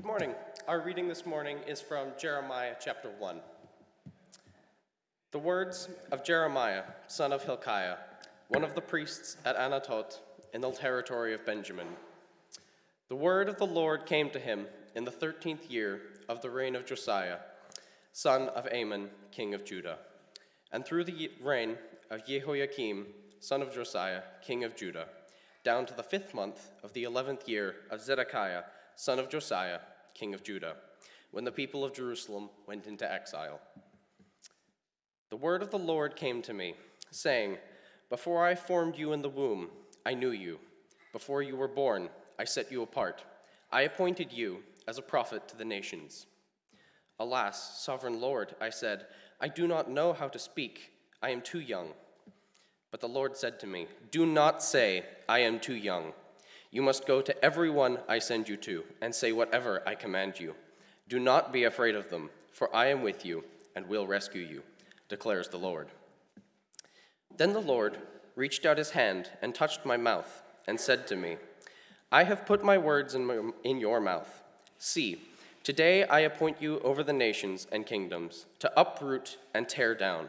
Good morning. Our reading this morning is from Jeremiah chapter 1. The words of Jeremiah, son of Hilkiah, one of the priests at Anathoth in the territory of Benjamin. The word of the Lord came to him in the thirteenth year of the reign of Josiah, son of Amon, king of Judah, and through the reign of Jehoiakim, son of Josiah, king of Judah, down to the fifth month of the eleventh year of Zedekiah, son of Josiah, king of Judah, when the people of Jerusalem went into exile. The word of the Lord came to me, saying, Before I formed you in the womb, I knew you. Before you were born, I set you apart. I appointed you as a prophet to the nations. Alas, sovereign Lord, I said, I do not know how to speak. I am too young. But the Lord said to me, Do not say, I am too young. You must go to everyone I send you to and say whatever I command you. Do not be afraid of them, for I am with you and will rescue you, declares the Lord. Then the Lord reached out his hand and touched my mouth and said to me, I have put my words in, my, in your mouth. See, today I appoint you over the nations and kingdoms to uproot and tear down,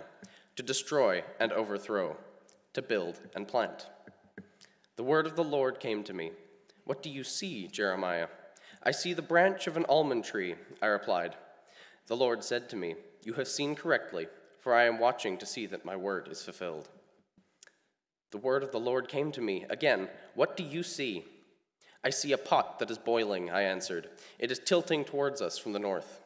to destroy and overthrow, to build and plant. The word of the Lord came to me. What do you see, Jeremiah? I see the branch of an almond tree, I replied. The Lord said to me, You have seen correctly, for I am watching to see that my word is fulfilled. The word of the Lord came to me again. What do you see? I see a pot that is boiling, I answered. It is tilting towards us from the north.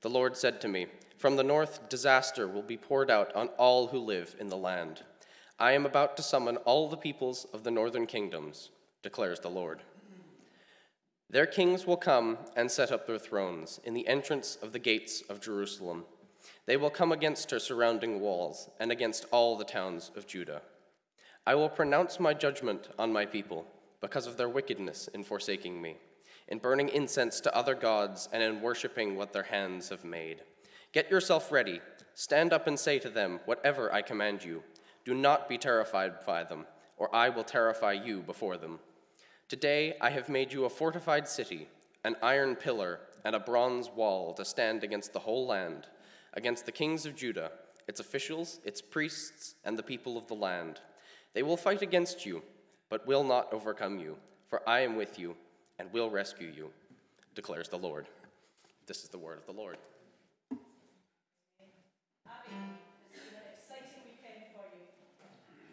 The Lord said to me, From the north, disaster will be poured out on all who live in the land. I am about to summon all the peoples of the northern kingdoms, declares the Lord. Their kings will come and set up their thrones in the entrance of the gates of Jerusalem. They will come against her surrounding walls and against all the towns of Judah. I will pronounce my judgment on my people because of their wickedness in forsaking me, in burning incense to other gods, and in worshiping what their hands have made. Get yourself ready. Stand up and say to them whatever I command you. Do not be terrified by them, or I will terrify you before them. Today I have made you a fortified city, an iron pillar, and a bronze wall to stand against the whole land, against the kings of Judah, its officials, its priests, and the people of the land. They will fight against you, but will not overcome you, for I am with you and will rescue you, declares the Lord. This is the word of the Lord.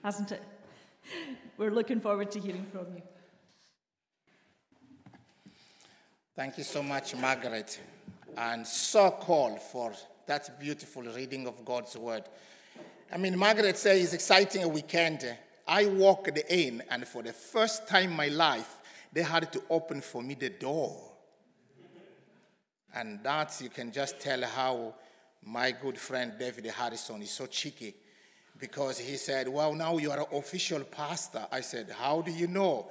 Hasn't it? We're looking forward to hearing from you. Thank you so much, Margaret, and so call for that beautiful reading of God's word. I mean, Margaret says it's exciting a weekend. I walked in, and for the first time in my life, they had to open for me the door. And that you can just tell how my good friend David Harrison is so cheeky because he said, Well, now you are an official pastor. I said, How do you know?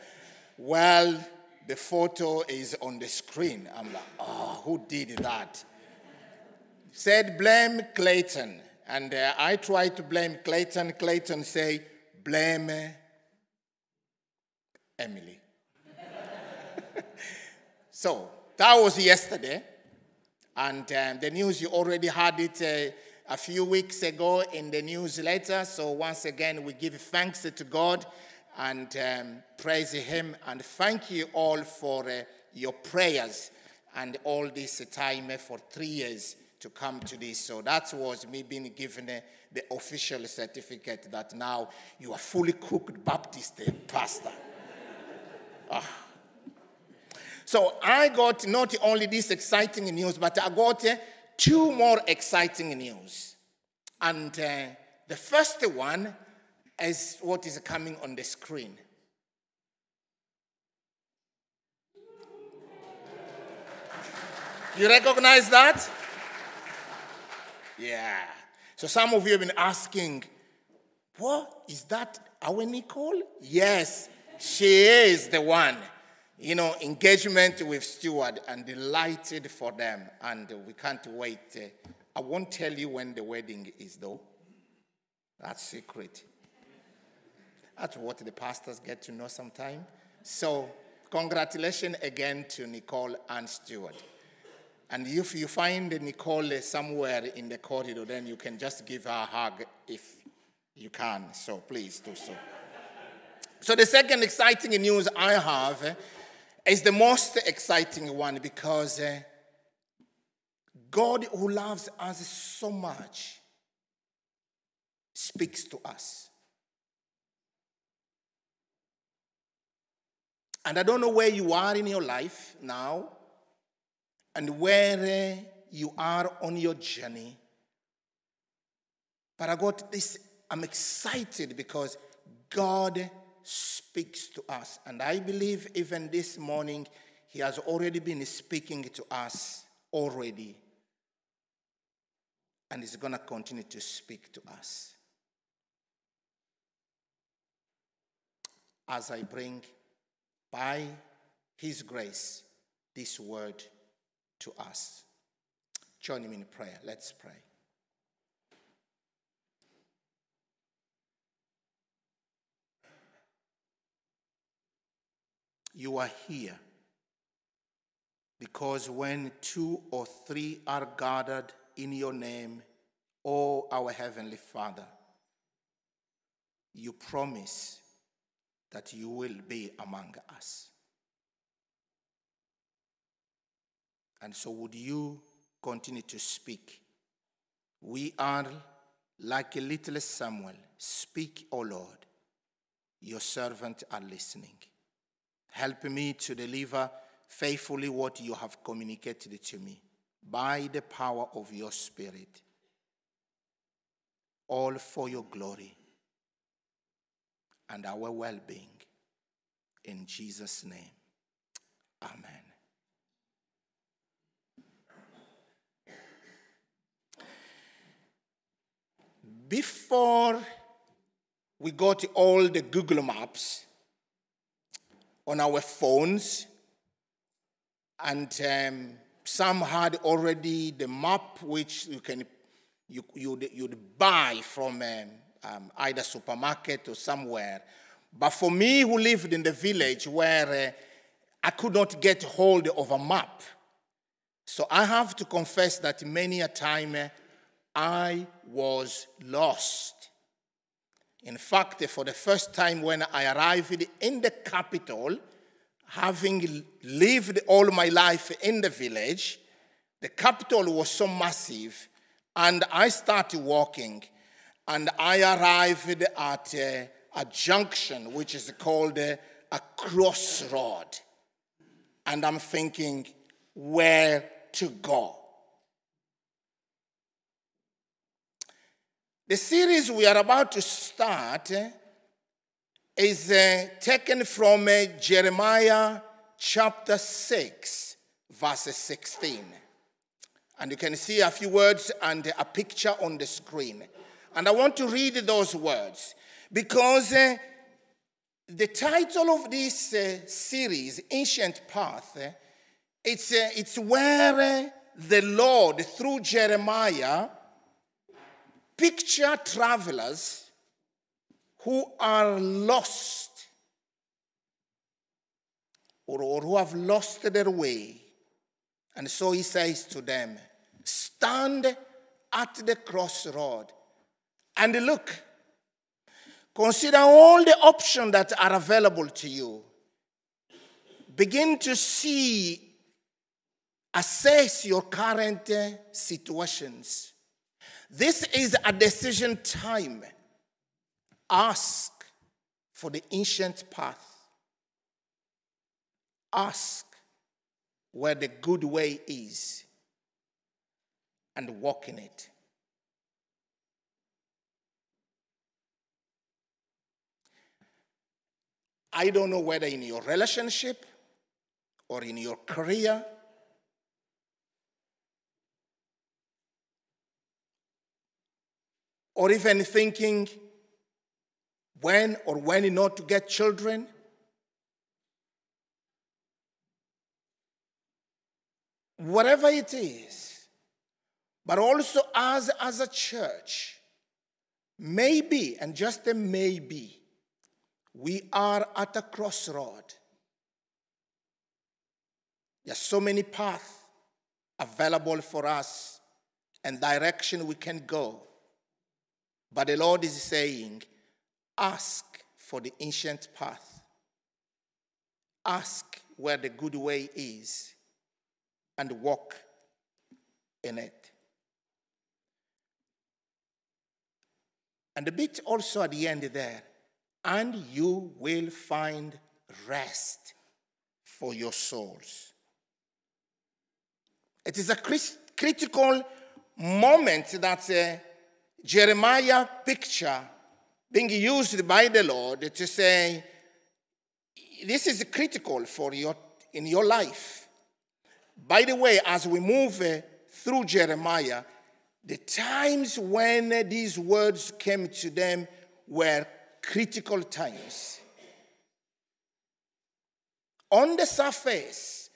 Well, the photo is on the screen. I'm like, Oh, who did that? said, Blame Clayton. And uh, I tried to blame Clayton. Clayton say, blame Emily. so that was yesterday. And um, the news, you already had it uh, a few weeks ago in the newsletter. So once again, we give thanks to God and um, praise Him. And thank you all for uh, your prayers and all this time for three years to come to this. So that was me being given uh, the official certificate that now you are fully cooked Baptist uh, pastor. ah. So I got not only this exciting news, but I got uh, two more exciting news. And uh, the first one is what is coming on the screen. You recognize that? Yeah. So some of you have been asking, what is that our Nicole? Yes, she is the one. You know, engagement with Stewart and delighted for them. And we can't wait. I won't tell you when the wedding is, though. That's secret. That's what the pastors get to know sometime. So congratulations again to Nicole and Stewart. And if you find Nicole somewhere in the corridor, then you can just give her a hug if you can. So please do so. So, the second exciting news I have eh, is the most exciting one because uh, God, who loves us so much, speaks to us. And I don't know where you are in your life now and where uh, you are on your journey. But I got this, I'm excited because God speaks to us. And I believe even this morning, He has already been speaking to us already. And He's going to continue to speak to us. As I bring by His grace this word to us. Join me in prayer. Let's pray. You are here because when two or three are gathered in your name, O our Heavenly Father, you promise that you will be among us. And so, would you continue to speak? We are like a little Samuel. Speak, O Lord. Your servant are listening. Help me to deliver faithfully what you have communicated to me by the power of your Spirit. All for your glory and our well being. In Jesus' name, Amen. Before we got all the Google Maps on our phones, and um, some had already the map which you can you, you'd, you'd buy from um, um, either supermarket or somewhere. But for me, who lived in the village where uh, I could not get hold of a map, so I have to confess that many a time uh, I was lost. In fact, for the first time when I arrived in the capital, having lived all my life in the village, the capital was so massive, and I started walking, and I arrived at a, a junction which is called a, a crossroad. And I'm thinking where to go. The series we are about to start eh, is uh, taken from uh, Jeremiah chapter 6, verse 16. And you can see a few words and a picture on the screen. And I want to read those words because the title of this series, Ancient Path, it's, it's where the Lord, through Jeremiah, picture travelers who are lost or, or who have lost their way. And so he says to them, Stand at the crossroad and look. Consider all the options that are available to you. Begin to see, assess your current uh, situations this is a decision time. Ask for the ancient path. Ask where the good way is and walk in it. I don't know whether in your relationship or in your career or even thinking when or when not to get children. Whatever it is, but also as, as a church, maybe, and just a maybe, we are at a crossroad. There are so many paths available for us and direction we can go. But the Lord is saying, ask for the ancient path. Ask where the good way is and walk in it. And a bit also at the end there, and you will find rest for your souls. It is a critical moment that uh, Jeremiah picture being used by the Lord to say, this is critical for your, in your life. By the way, as we move uh, through Jeremiah, the times when these words came to them were critical times. On the surface,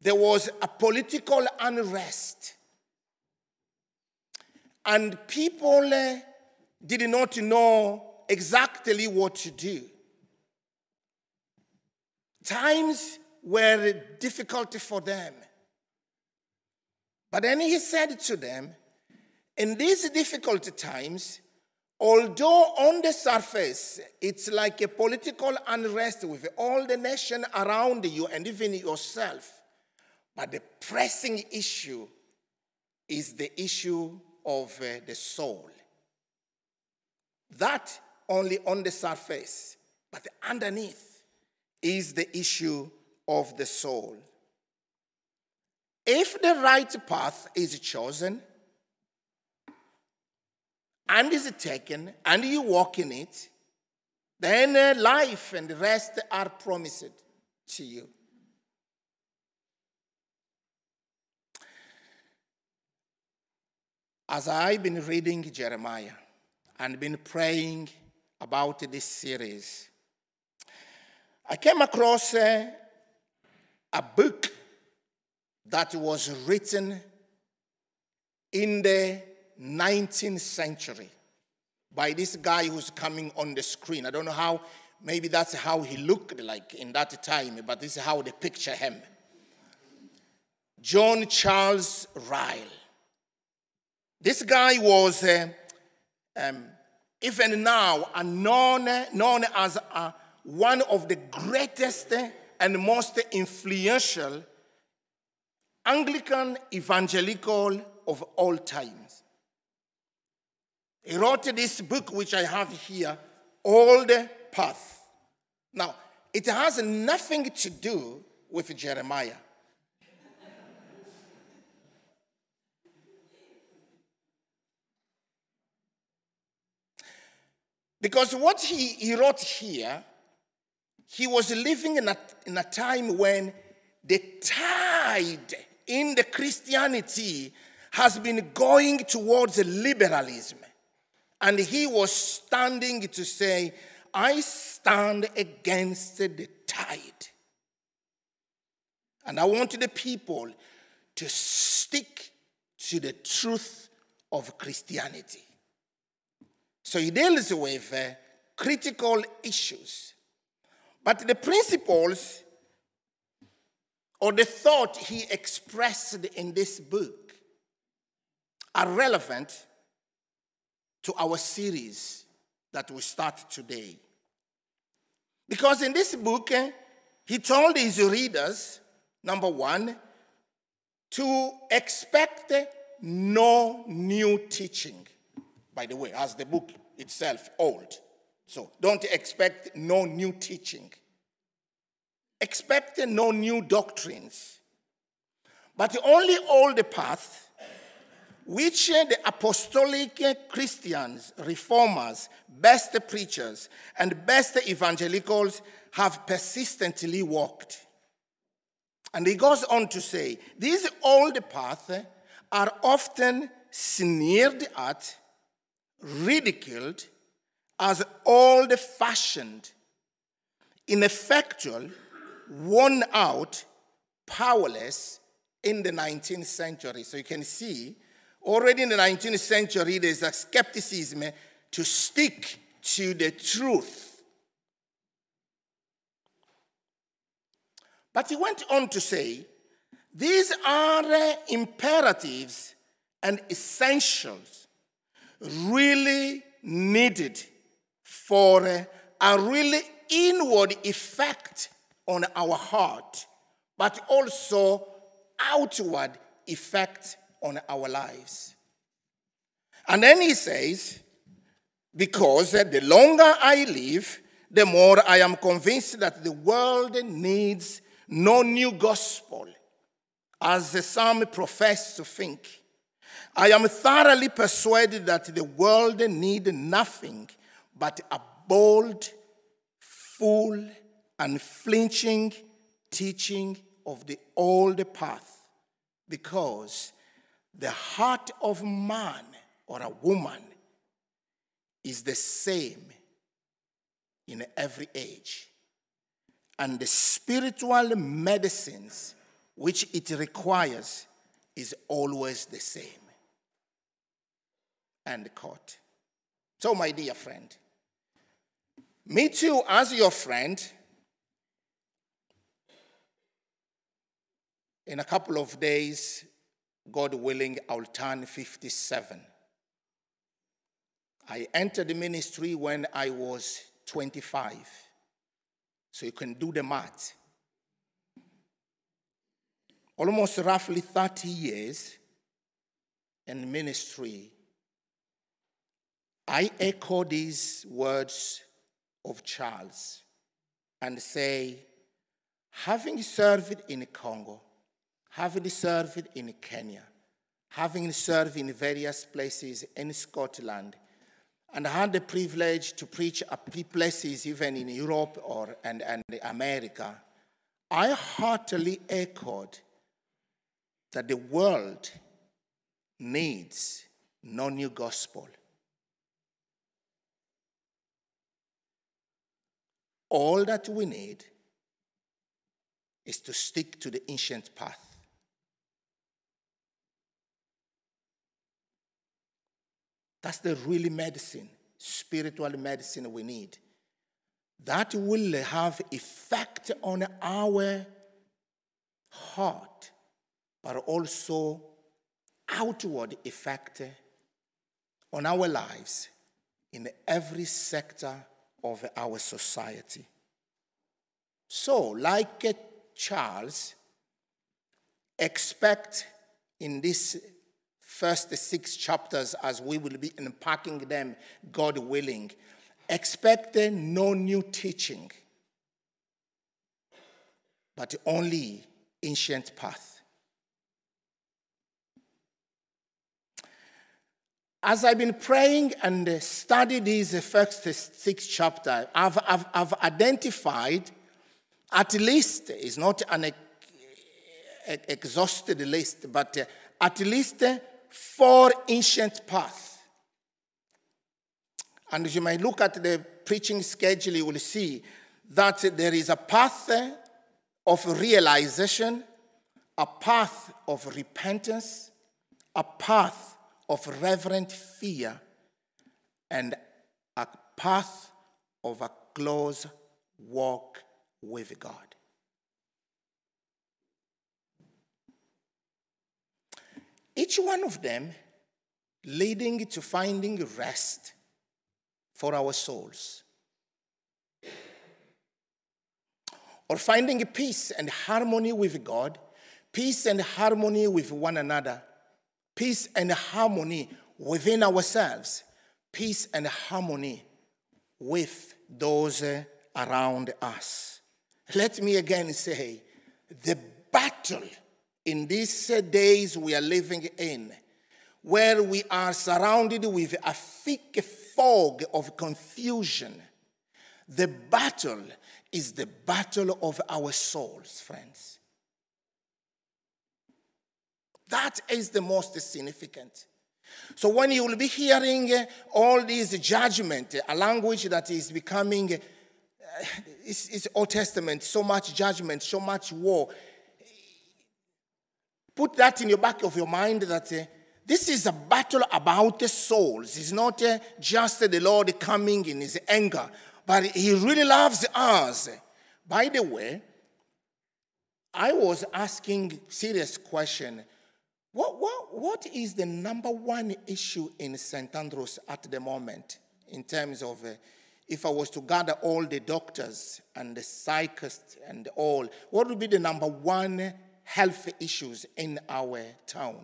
there was a political unrest. And people uh, did not know exactly what to do. Times were difficult for them. But then he said to them, in these difficult times, although on the surface it's like a political unrest with all the nation around you and even yourself, but the pressing issue is the issue of uh, the soul. That only on the surface, but underneath is the issue of the soul. If the right path is chosen, and is taken and you walk in it, then uh, life and rest are promised to you. As I've been reading Jeremiah and been praying about this series, I came across uh, a book that was written in the 19th century by this guy who's coming on the screen. I don't know how, maybe that's how he looked like in that time, but this is how they picture him. John Charles Ryle. This guy was, uh, um, even now, known, known as uh, one of the greatest and most influential Anglican evangelical of all times. He wrote this book, which I have here, Old Path. Now, it has nothing to do with Jeremiah. Because what he, he wrote here, he was living in a, in a time when the tide in the Christianity has been going towards liberalism. And he was standing to say, I stand against the tide. And I want the people to stick to the truth of Christianity. So he deals with uh, critical issues. But the principles or the thought he expressed in this book are relevant to our series that we start today. Because in this book, eh, he told his readers, number one, to expect no new teaching. By the way, as the book itself old. So don't expect no new teaching. Expect no new doctrines. But only old path which the apostolic Christians, reformers, best preachers, and best evangelicals have persistently walked. And he goes on to say these old paths are often sneered at, ridiculed, as old fashioned, ineffectual, worn out, powerless in the 19th century. So you can see Already in the 19th century, there's a skepticism to stick to the truth. But he went on to say These are imperatives and essentials really needed for a really inward effect on our heart, but also outward effect on our lives. And then he says, because the longer I live, the more I am convinced that the world needs no new gospel, as psalm professes to think. I am thoroughly persuaded that the world needs nothing but a bold, full, unflinching teaching of the old path, because the heart of man or a woman is the same in every age. And the spiritual medicines which it requires is always the same. And. So, my dear friend, me too, as your friend, in a couple of days, God willing, I'll turn 57. I entered the ministry when I was 25. So you can do the math. Almost roughly 30 years in ministry. I echo these words of Charles and say, having served in Congo, having served in Kenya, having served in various places in Scotland, and had the privilege to preach at places even in Europe or and, and America, I heartily echoed that the world needs no new gospel. All that we need is to stick to the ancient path. That's the really medicine, spiritual medicine we need. That will have effect on our heart, but also outward effect on our lives in every sector of our society. So, like Charles, expect in this first six chapters as we will be unpacking them, God willing. Expect no new teaching, but only ancient path. As I've been praying and studied these first six chapters, I've, I've, I've identified at least, it's not an exhausted list, but uh, at least uh, four ancient paths. And as you may look at the preaching schedule, you will see that there is a path uh, of realization, a path of repentance, a path of reverent fear, and a path of a close walk with God. Each one of them leading to finding rest for our souls. Or finding peace and harmony with God, peace and harmony with one another, peace and harmony within ourselves, peace and harmony with those around us. Let me again say the battle in these days we are living in, where we are surrounded with a thick fog of confusion, the battle is the battle of our souls, friends. That is the most significant. So when you will be hearing all these judgment, a language that is becoming, uh, it's, it's Old Testament, so much judgment, so much war, Put that in your back of your mind that uh, this is a battle about the souls. It's not uh, just the Lord coming in his anger, but he really loves us. By the way, I was asking serious question. What, what, what is the number one issue in St. Andrews at the moment in terms of uh, if I was to gather all the doctors and the psychiatrists and all, what would be the number one health issues in our town?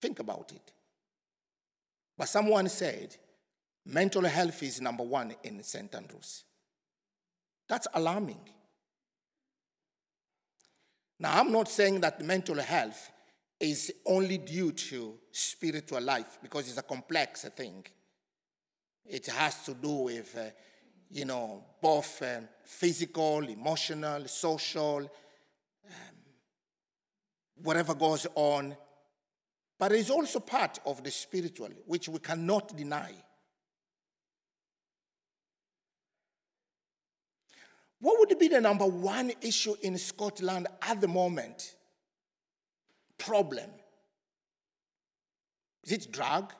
Think about it. But someone said mental health is number one in St. Andrews. That's alarming. Now, I'm not saying that mental health is only due to spiritual life because it's a complex thing. It has to do with, uh, you know, both uh, physical, emotional, social, um, whatever goes on. But it's also part of the spiritual, which we cannot deny. What would be the number one issue in Scotland at the moment? Problem. Is it drug?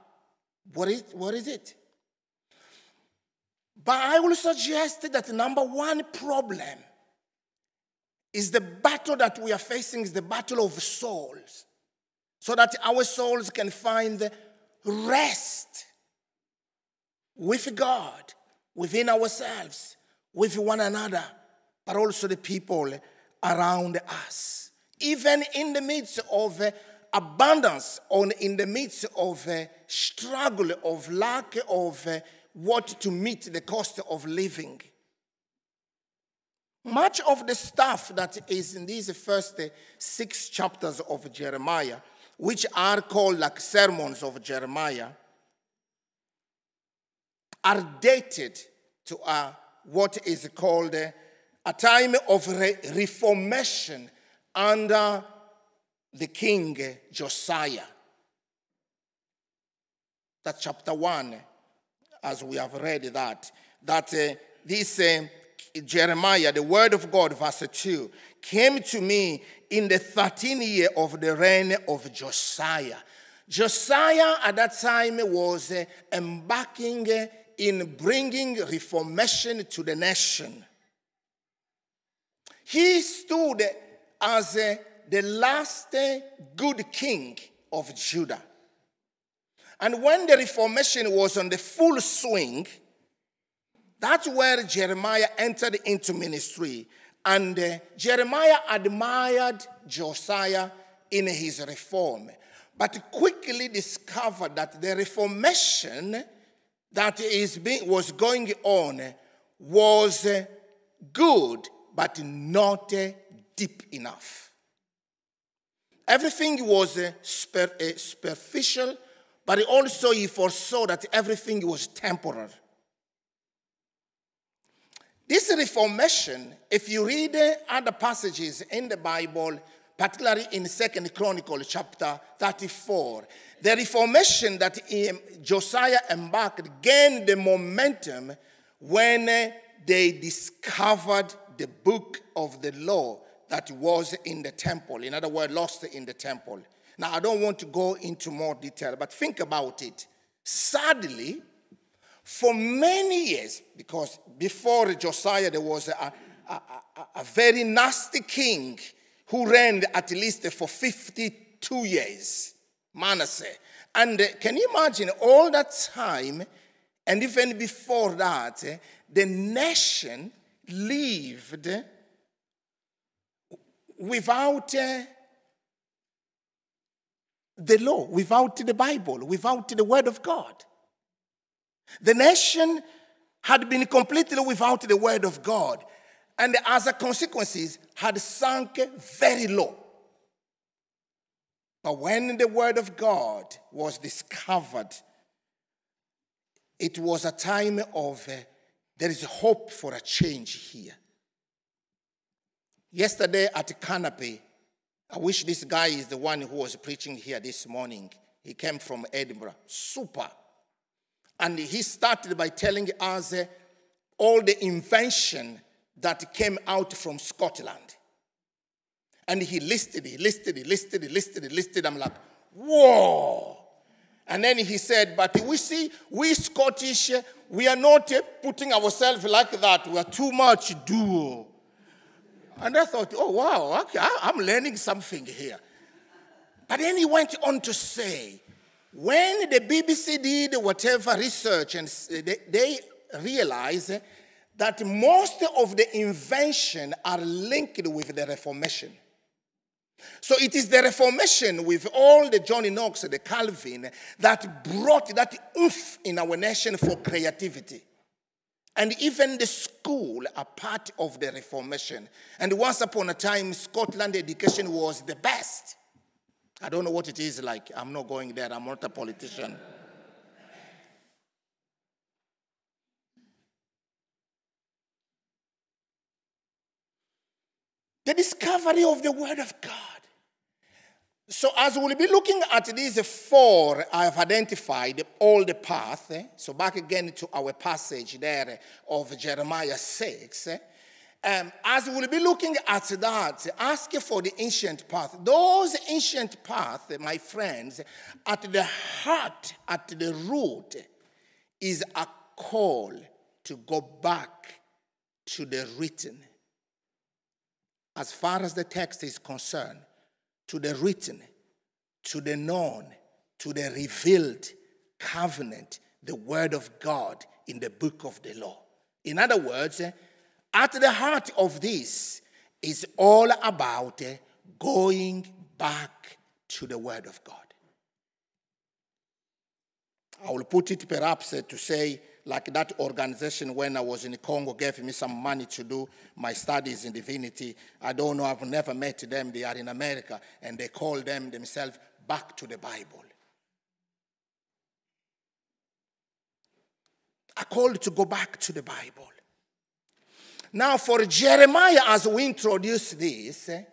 What is, what is it? But I will suggest that the number one problem is the battle that we are facing is the battle of souls. So that our souls can find rest with God, within ourselves, with one another, but also the people around us. Even in the midst of uh, abundance, or in the midst of uh, struggle, of lack of uh, what to meet the cost of living. Much of the stuff that is in these first six chapters of Jeremiah, which are called like sermons of Jeremiah, are dated to a, what is called a, time of re- reformation under the king Josiah. That's chapter 1 as we have read that, that uh, this uh, Jeremiah, the word of God, verse 2, came to me in the 13th year of the reign of Josiah. Josiah at that time was uh, embarking in bringing reformation to the nation. He stood as uh, the last uh, good king of Judah. And when the Reformation was on the full swing, that's where Jeremiah entered into ministry. And uh, Jeremiah admired Josiah in his reform, but quickly discovered that the Reformation that is being, was going on was uh, good, but not uh, deep enough. Everything was uh, superficial but also he foresaw that everything was temporal. This reformation, if you read other passages in the Bible, particularly in Second Chronicle chapter 34, the reformation that Josiah embarked gained the momentum when uh, they discovered the book of the law that was in the temple. In other words, lost in the temple. Now, I don't want to go into more detail, but think about it. Sadly, for many years, because before Josiah there was a, a, a, a very nasty king who reigned at least for 52 years, Manasseh. And uh, can you imagine all that time, and even before that, uh, the nation lived without uh, the law, without the Bible, without the Word of God. The nation had been completely without the Word of God, and as a consequence, had sunk very low. But when the Word of God was discovered, it was a time of uh, there is hope for a change here. Yesterday at Canopy, I wish this guy is the one who was preaching here this morning. He came from Edinburgh. Super. And he started by telling us uh, all the invention that came out from Scotland. And he listed it, listed it, listed it, listed it, listed. I'm like, whoa. And then he said, but we see, we Scottish, we are not eh, putting ourselves like that. We are too much dual. And I thought, oh, wow, okay, I'm learning something here. But then he went on to say, when the BBC did whatever research and eh, they realized eh, that most of the invention are linked with the Reformation. So it is the Reformation with all the Johnny Knox, the Calvin, that brought that oomph in our nation for creativity. And even the school are part of the Reformation. And once upon a time, Scotland education was the best. I don't know what it is like. I'm not going there. I'm not a politician. the discovery of the Word of God. So, as we'll be looking at these four, I've identified all the path. So, back again to our passage there of Jeremiah 6. Eh? Um, as we'll be looking at that, ask for the ancient path. Those ancient paths, my friends, at the heart, at the root, is a call to go back to the written. As far as the text is concerned, to the written, to the known, to the revealed covenant, the word of God in the book of the law. In other words, at the heart of this is all about going back to the Word of God. I will put it perhaps to say, like that organization when I was in Congo gave me some money to do my studies in divinity. I don't know, I've never met them. They are in America, and they call them themselves back to the Bible. I called to go back to the Bible. Now, for Jeremiah, as we introduce this, eh,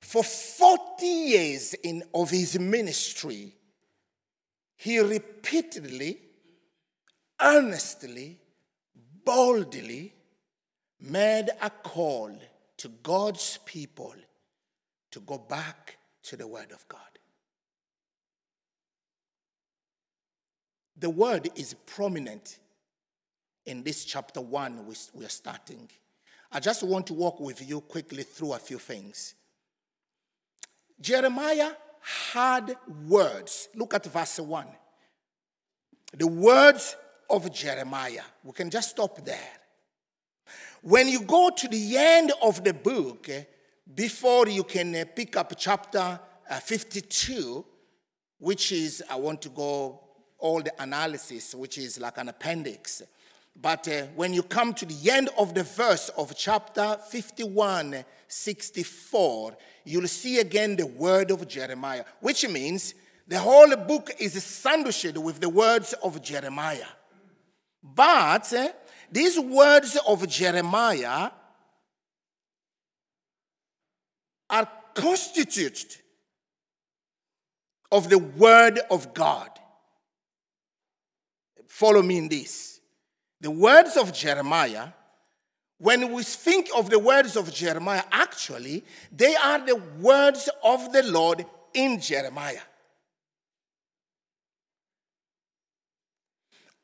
for 40 years in, of his ministry, he repeatedly, earnestly, boldly made a call to God's people to go back to the Word of God. The Word is prominent in this chapter one we are starting. I just want to walk with you quickly through a few things. Jeremiah had words. Look at verse 1. The words of Jeremiah. We can just stop there. When you go to the end of the book, eh, before you can eh, pick up chapter uh, 52, which is, I want to go all the analysis, which is like an appendix. But uh, when you come to the end of the verse of chapter 51, 64, you'll see again the word of Jeremiah, which means the whole book is sandwiched with the words of Jeremiah. But uh, these words of Jeremiah are constituted of the word of God. Follow me in this. The words of Jeremiah, when we think of the words of Jeremiah, actually, they are the words of the Lord in Jeremiah.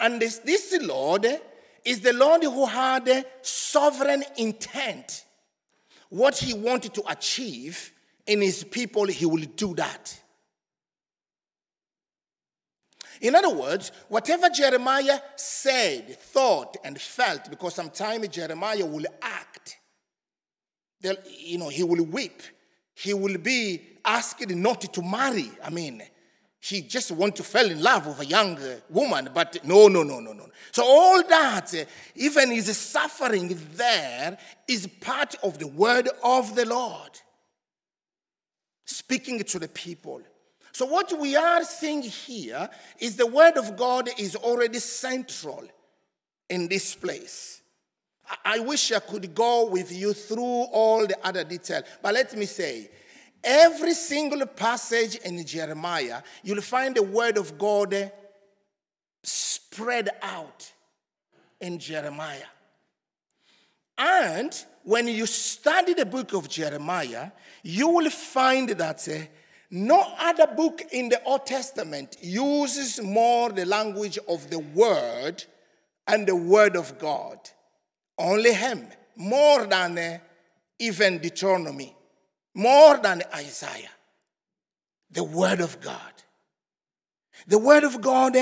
And this, this Lord is the Lord who had sovereign intent. What he wanted to achieve in his people, he will do that. In other words, whatever Jeremiah said, thought, and felt, because sometimes Jeremiah will act, you know, he will weep. He will be asked not to marry. I mean, he just want to fall in love with a young uh, woman, but no, no, no, no, no. So all that, uh, even his suffering there, is part of the word of the Lord, speaking to the people. So, what we are seeing here is the Word of God is already central in this place. I wish I could go with you through all the other detail, but let me say, every single passage in Jeremiah, you'll find the Word of God spread out in Jeremiah. And when you study the book of Jeremiah, you will find that. Uh, no other book in the Old Testament uses more the language of the Word and the Word of God. Only Him, more than uh, even Deuteronomy, more than Isaiah. The Word of God. The Word of God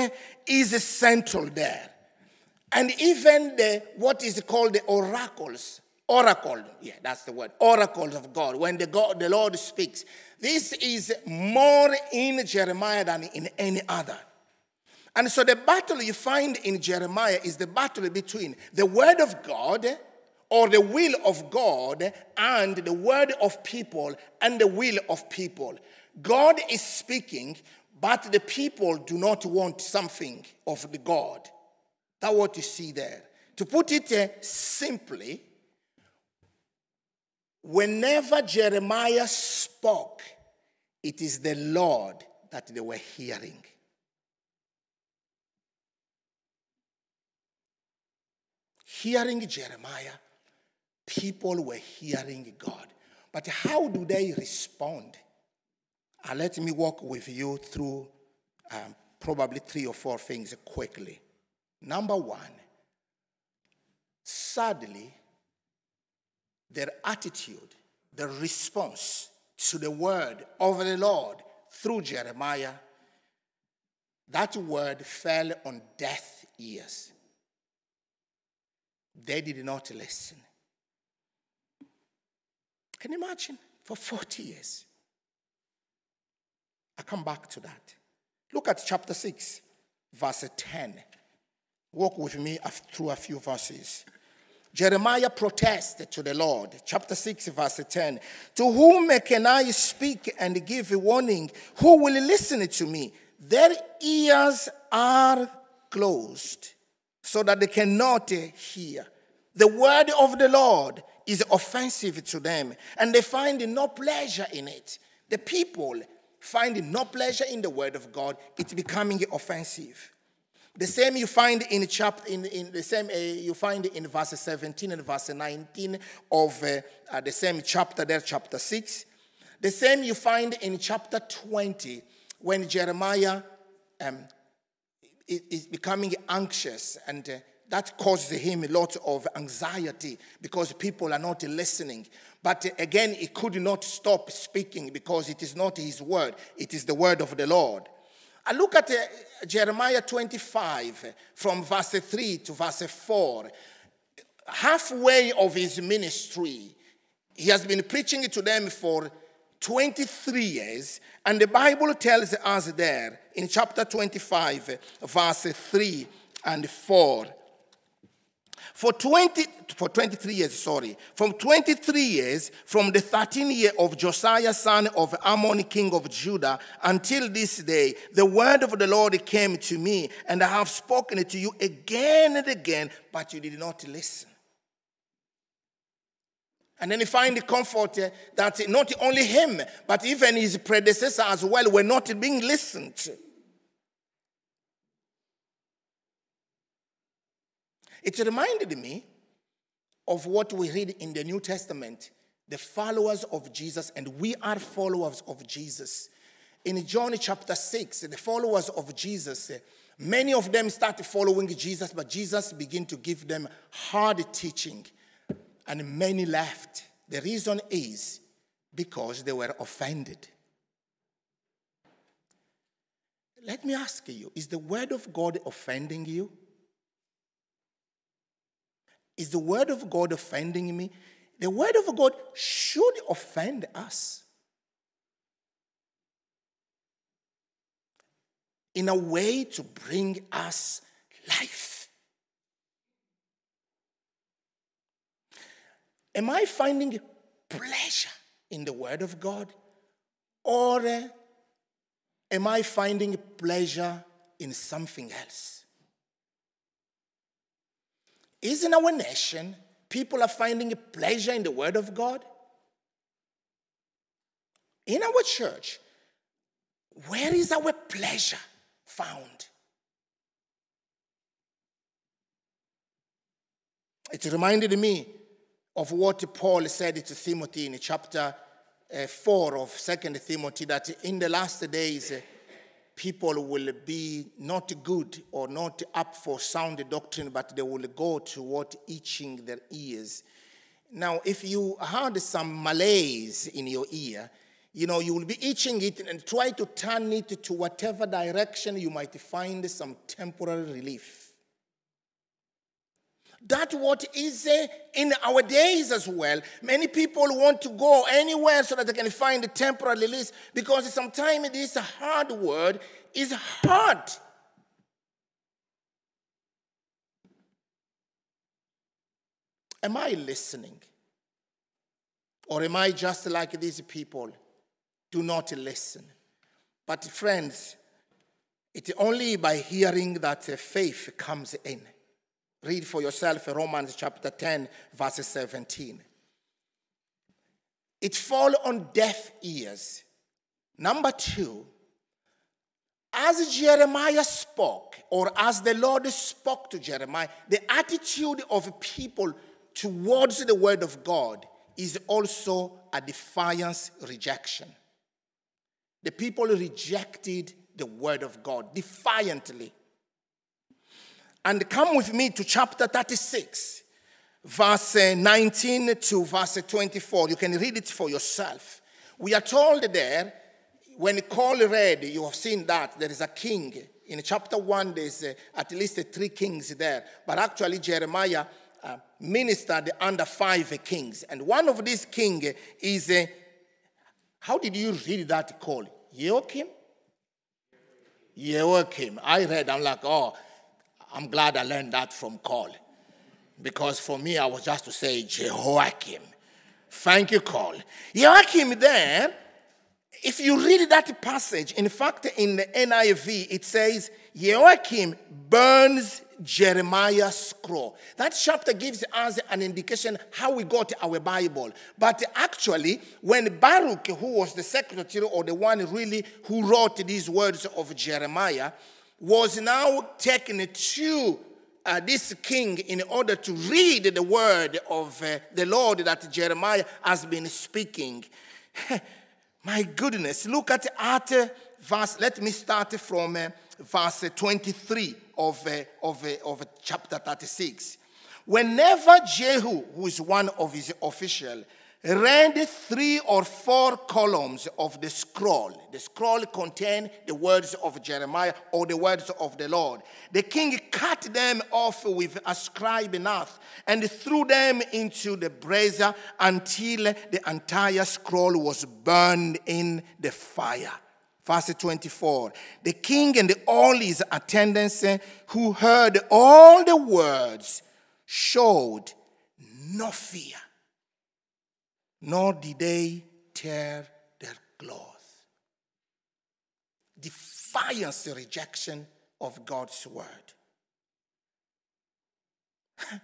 is central there. And even the what is called the oracles, oracle, yeah, that's the word, oracles of God, when the, God, the Lord speaks. This is more in Jeremiah than in any other. And so the battle you find in Jeremiah is the battle between the word of God or the will of God and the word of people and the will of people. God is speaking, but the people do not want something of the God. That's what you see there. To put it uh, simply, whenever Jeremiah spoke, it is the Lord that they were hearing. Hearing Jeremiah, people were hearing God. But how do they respond? Uh, let me walk with you through um, probably three or four things quickly. Number one, sadly, their attitude, their response to the word of the Lord through Jeremiah, that word fell on deaf ears. They did not listen. Can you imagine? For 40 years. I come back to that. Look at chapter 6, verse 10. Walk with me through a few verses. Jeremiah protested to the Lord, chapter 6, verse 10. To whom can I speak and give a warning? Who will listen to me? Their ears are closed so that they cannot eh, hear. The word of the Lord is offensive to them, and they find no pleasure in it. The people find no pleasure in the word of God, it's becoming offensive. The same you find in chapter in, in the same uh, you find in verse 17 and verse 19 of uh, uh, the same chapter there, chapter 6. The same you find in chapter 20 when Jeremiah um, is becoming anxious and uh, that causes him a lot of anxiety because people are not listening. But again, he could not stop speaking because it is not his word, it is the word of the Lord. I look at uh, Jeremiah 25 from verse 3 to verse 4. Halfway of his ministry, he has been preaching to them for 23 years, and the Bible tells us there in chapter 25, verse 3 and 4 for 20 for 23 years sorry. From 23 years from the 13th year of josiah son of amon king of judah until this day the word of the lord came to me and i have spoken it to you again and again but you did not listen. And then you find the comfort uh, that not only him but even his predecessor as well were not being listened to It reminded me of what we read in the New Testament the followers of Jesus, and we are followers of Jesus. In John chapter 6, the followers of Jesus, many of them started following Jesus, but Jesus began to give them hard teaching, and many left. The reason is because they were offended. Let me ask you is the word of God offending you? Is the word of God offending me? The word of God should offend us. In a way to bring us life. Am I finding pleasure in the Word of God? Or eh, am I finding pleasure in something else? Is in our nation people are finding pleasure in the Word of God? In our church, where is our pleasure found? It reminded me of what Paul said to Timothy in chapter uh, 4 of 2 Timothy that in the last days, people will be not good or not up for sound doctrine, but they will go toward itching their ears. Now, if you had some malaise in your ear, you know, you will be itching it and try to turn it to whatever direction you might find some temporary relief. That what is uh, in our days as well. Many people want to go anywhere so that they can find a temporary release because sometimes this hard word is hard. Am I listening? Or am I just like these people? Do not listen. But, friends, it's only by hearing that faith comes in. Read for yourself Romans chapter 10, verse 17. It fall on deaf ears. Number two, as Jeremiah spoke, or as the Lord spoke to Jeremiah, the attitude of people towards the word of God is also a defiance rejection. The people rejected the word of God defiantly. And come with me to chapter 36, verse 19 to verse 24. You can read it for yourself. We are told there, when Cole read, you have seen that there is a king. In chapter 1, there's uh, at least three kings there. But actually, Jeremiah uh, ministered under five kings. And one of these kings is, uh, how did you read that call? Joachim? Joachim. I read, I'm like, oh, I'm glad I learned that from Cole. Because for me, I was just to say Jehoiakim. Thank you, Cole. Joachim there, if you read that passage, in fact, in the NIV, it says, Joachim burns Jeremiah's scroll. That chapter gives us an indication how we got our Bible. But actually, when Baruch, who was the secretary or the one really who wrote these words of Jeremiah, was now taken to uh, this king in order to read the word of uh, the Lord that Jeremiah has been speaking. My goodness, look at, at uh, verse, let me start from uh, verse 23 of, uh, of, uh, of chapter 36. Whenever Jehu, who is one of his officials, read three or four columns of the scroll. The scroll contained the words of Jeremiah or the words of the Lord. The king cut them off with a scribe knife and threw them into the brazier until the entire scroll was burned in the fire. Verse 24 The king and all his attendants who heard all the words showed no fear nor did they tear their clothes. Defiance, rejection of God's word.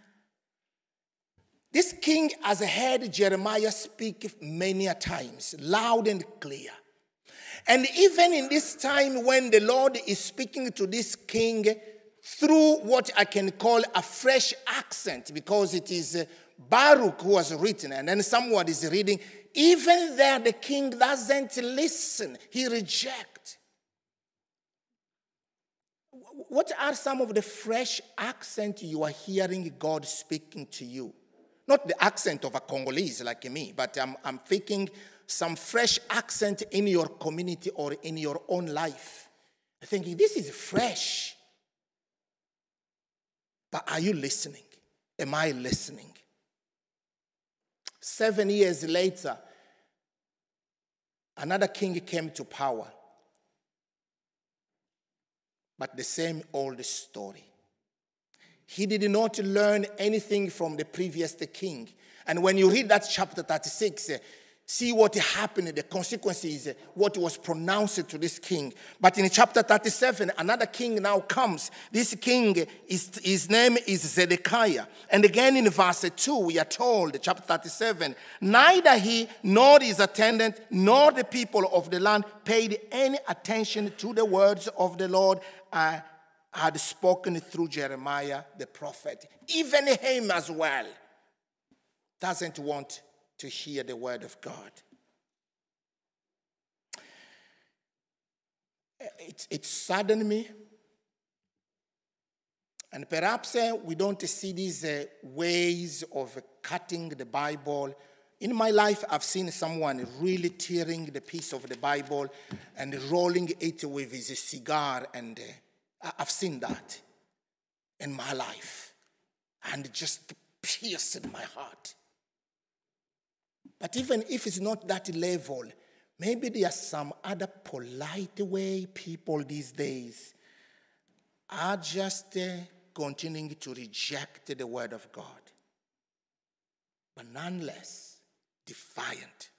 this king has heard Jeremiah speak many times, loud and clear. And even in this time when the Lord is speaking to this king through what I can call a fresh accent, because it is Baruch who was written, and then someone is reading, even there the king doesn't listen, he rejects. What are some of the fresh accent you are hearing God speaking to you? Not the accent of a Congolese like me, but I'm, I'm thinking some fresh accent in your community or in your own life. Thinking, this is fresh. But are you listening? Am I listening? Seven years later, another king came to power. But the same old story. He did not learn anything from the previous king. And when you read that chapter 36, see what happened, the consequences, what was pronounced to this king. But in chapter 37, another king now comes. This king, is, his name is Zedekiah. And again in verse 2, we are told, chapter 37, neither he nor his attendant nor the people of the land paid any attention to the words of the Lord. Uh, had spoken through Jeremiah the prophet. Even him as well doesn't want to hear the word of God. It, it saddened me. And perhaps uh, we don't see these uh, ways of cutting the Bible. In my life, I've seen someone really tearing the piece of the Bible and rolling it with his cigar, and uh, I've seen that in my life, and it just pierced my heart. But even if it's not that level, maybe there's some other polite way people these days are just uh, continuing to reject the word of God, but nonetheless defiant.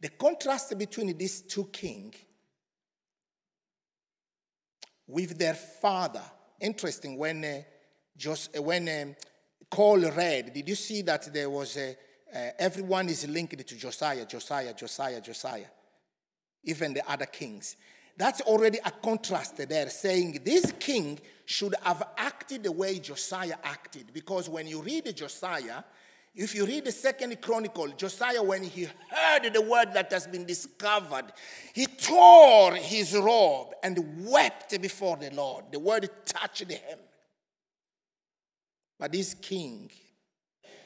The contrast between these two kings with their father, interesting when, uh, just, uh, when um, Cole read, did you see that there was a, uh, everyone is linked to Josiah, Josiah, Josiah, Josiah, even the other kings. That's already a contrast there, saying this king should have acted the way Josiah acted. Because when you read Josiah, if you read the second chronicle, Josiah, when he heard the word that has been discovered, he tore his robe and wept before the Lord. The word touched him. But this king,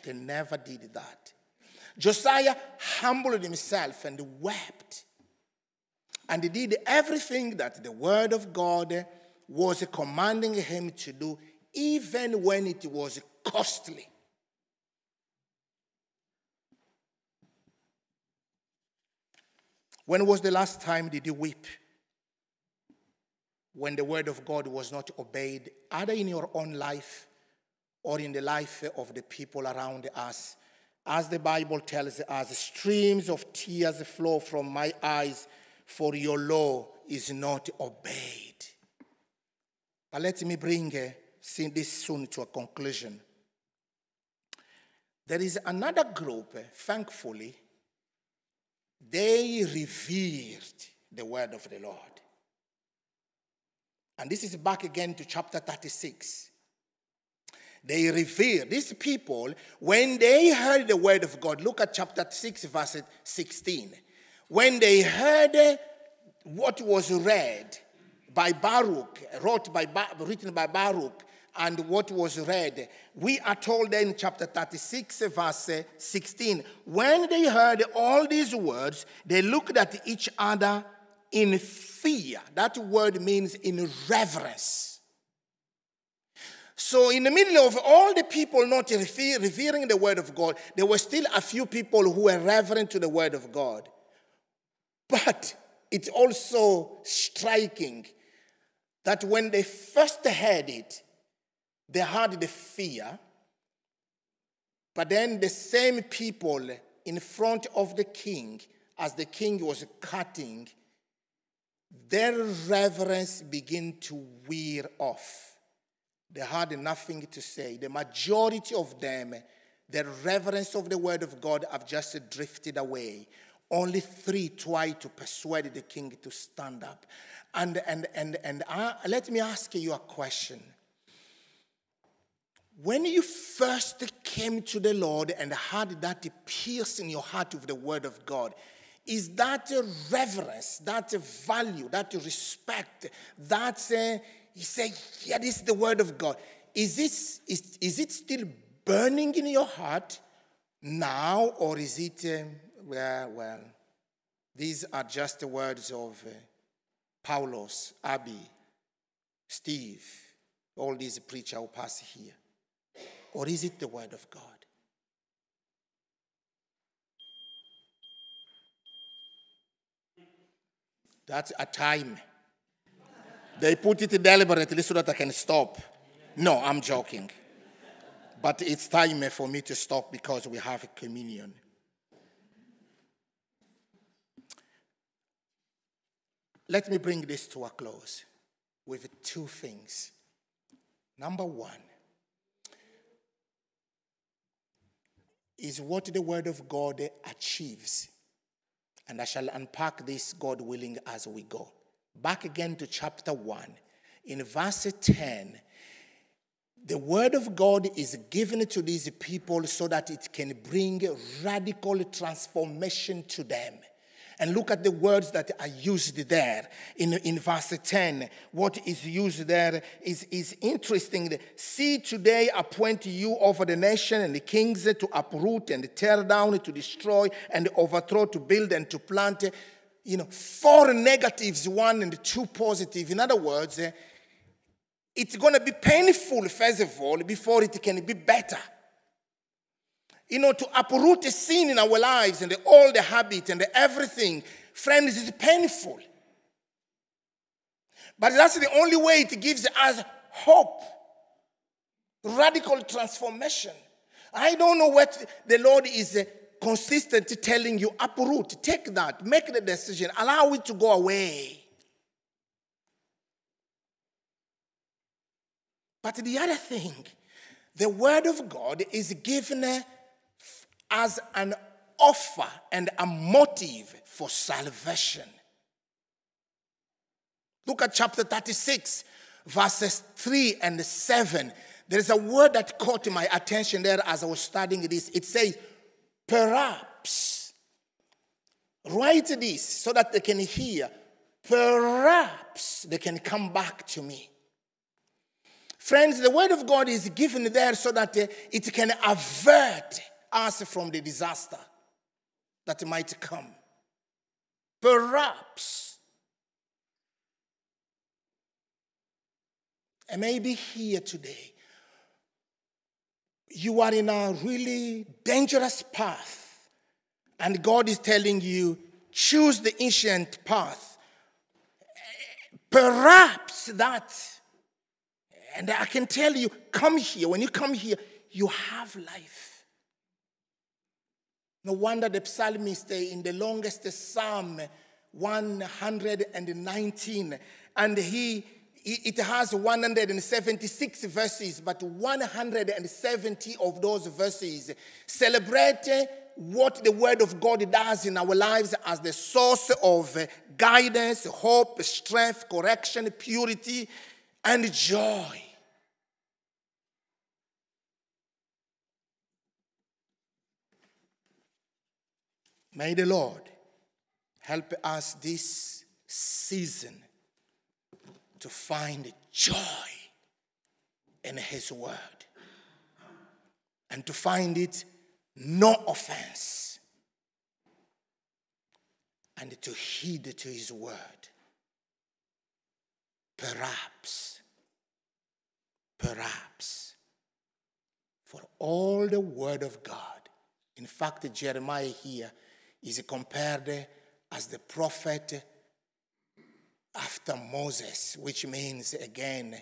they never did that. Josiah humbled himself and wept. And he did everything that the word of God was commanding him to do, even when it was costly. When was the last time did you weep? When the word of God was not obeyed, either in your own life or in the life of the people around us. As the Bible tells us, streams of tears flow from my eyes, for your law is not obeyed. But let me bring uh, this soon to a conclusion. There is another group, uh, thankfully, they revered the word of the Lord. And this is back again to chapter 36 they revere. These people, when they heard the word of God, look at chapter 6, verse 16. When they heard what was read by Baruch, wrote by, written by Baruch, and what was read, we are told in chapter 36, verse 16, when they heard all these words, they looked at each other in fear. That word means in reverence. So, in the middle of all the people not revering the word of God, there were still a few people who were reverent to the word of God. But it's also striking that when they first heard it, they had the fear. But then the same people in front of the king, as the king was cutting, their reverence began to wear off. They had nothing to say. The majority of them, the reverence of the word of God have just drifted away. Only three tried to persuade the king to stand up. And, and, and, and I, let me ask you a question. When you first came to the Lord and had that pierce in your heart with the word of God, is that reverence, that value, that respect, that uh, he said, Yeah, this is the word of God. Is, this, is, is it still burning in your heart now, or is it, um, well, well, these are just the words of uh, Paulos, Abi, Steve, all these preachers who pass here? Or is it the word of God? That's a time they put it deliberately so that I can stop. No, I'm joking. But it's time for me to stop because we have a communion. Let me bring this to a close with two things. Number one is what the Word of God achieves. And I shall unpack this, God willing, as we go back again to chapter 1, in verse 10, the word of God is given to these people so that it can bring radical transformation to them. And look at the words that are used there in, in verse 10. What is used there is, is interesting. See, today appoint you over the nation and the kings to uproot and tear down, to destroy and overthrow, to build and to plant. You know, four negatives, one and two positive. In other words, it's going to be painful, first of all, before it can be better you know, to uproot the sin in our lives and all the habit and everything, friends, is painful. But that's the only way it gives us hope, radical transformation. I don't know what the Lord is uh, consistently telling you uproot, take that, make the decision, allow it to go away. But the other thing, the Word of God is given as an offer and a motive for salvation. Look at chapter 36, verses 3 and 7. There is a word that caught my attention there as I was studying this. It says, perhaps. Write this so that they can hear. Perhaps they can come back to me. Friends, the word of God is given there so that uh, it can avert us from the disaster that might come. Perhaps. I may be here today, you are in a really dangerous path, and God is telling you, choose the ancient path. Perhaps that, and I can tell you, come here. When you come here, you have life. No wonder the psalmist in the longest psalm, 119, and he it has 176 verses, but 170 of those verses celebrate what the Word of God does in our lives as the source of guidance, hope, strength, correction, purity, and joy. May the Lord help us this season to find joy in His Word and to find it no offense and to heed to His Word. Perhaps, perhaps, for all the Word of God. In fact, Jeremiah here is compared as the prophet after Moses, which means again,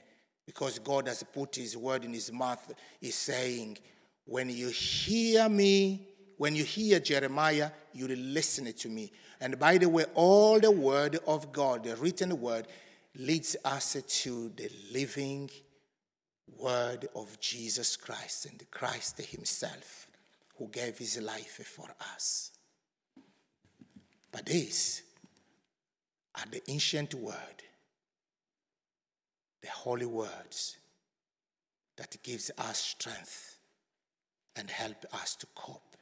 because God has put his word in his mouth, is saying, when you hear me, when you hear Jeremiah, you listen to me. And by the way, all the word of God, the written word, leads us to the living word of Jesus Christ and Christ himself, who gave his life for us. But these are the ancient word, the holy words that gives us strength and help us to cope.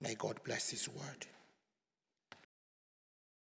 May God bless his word.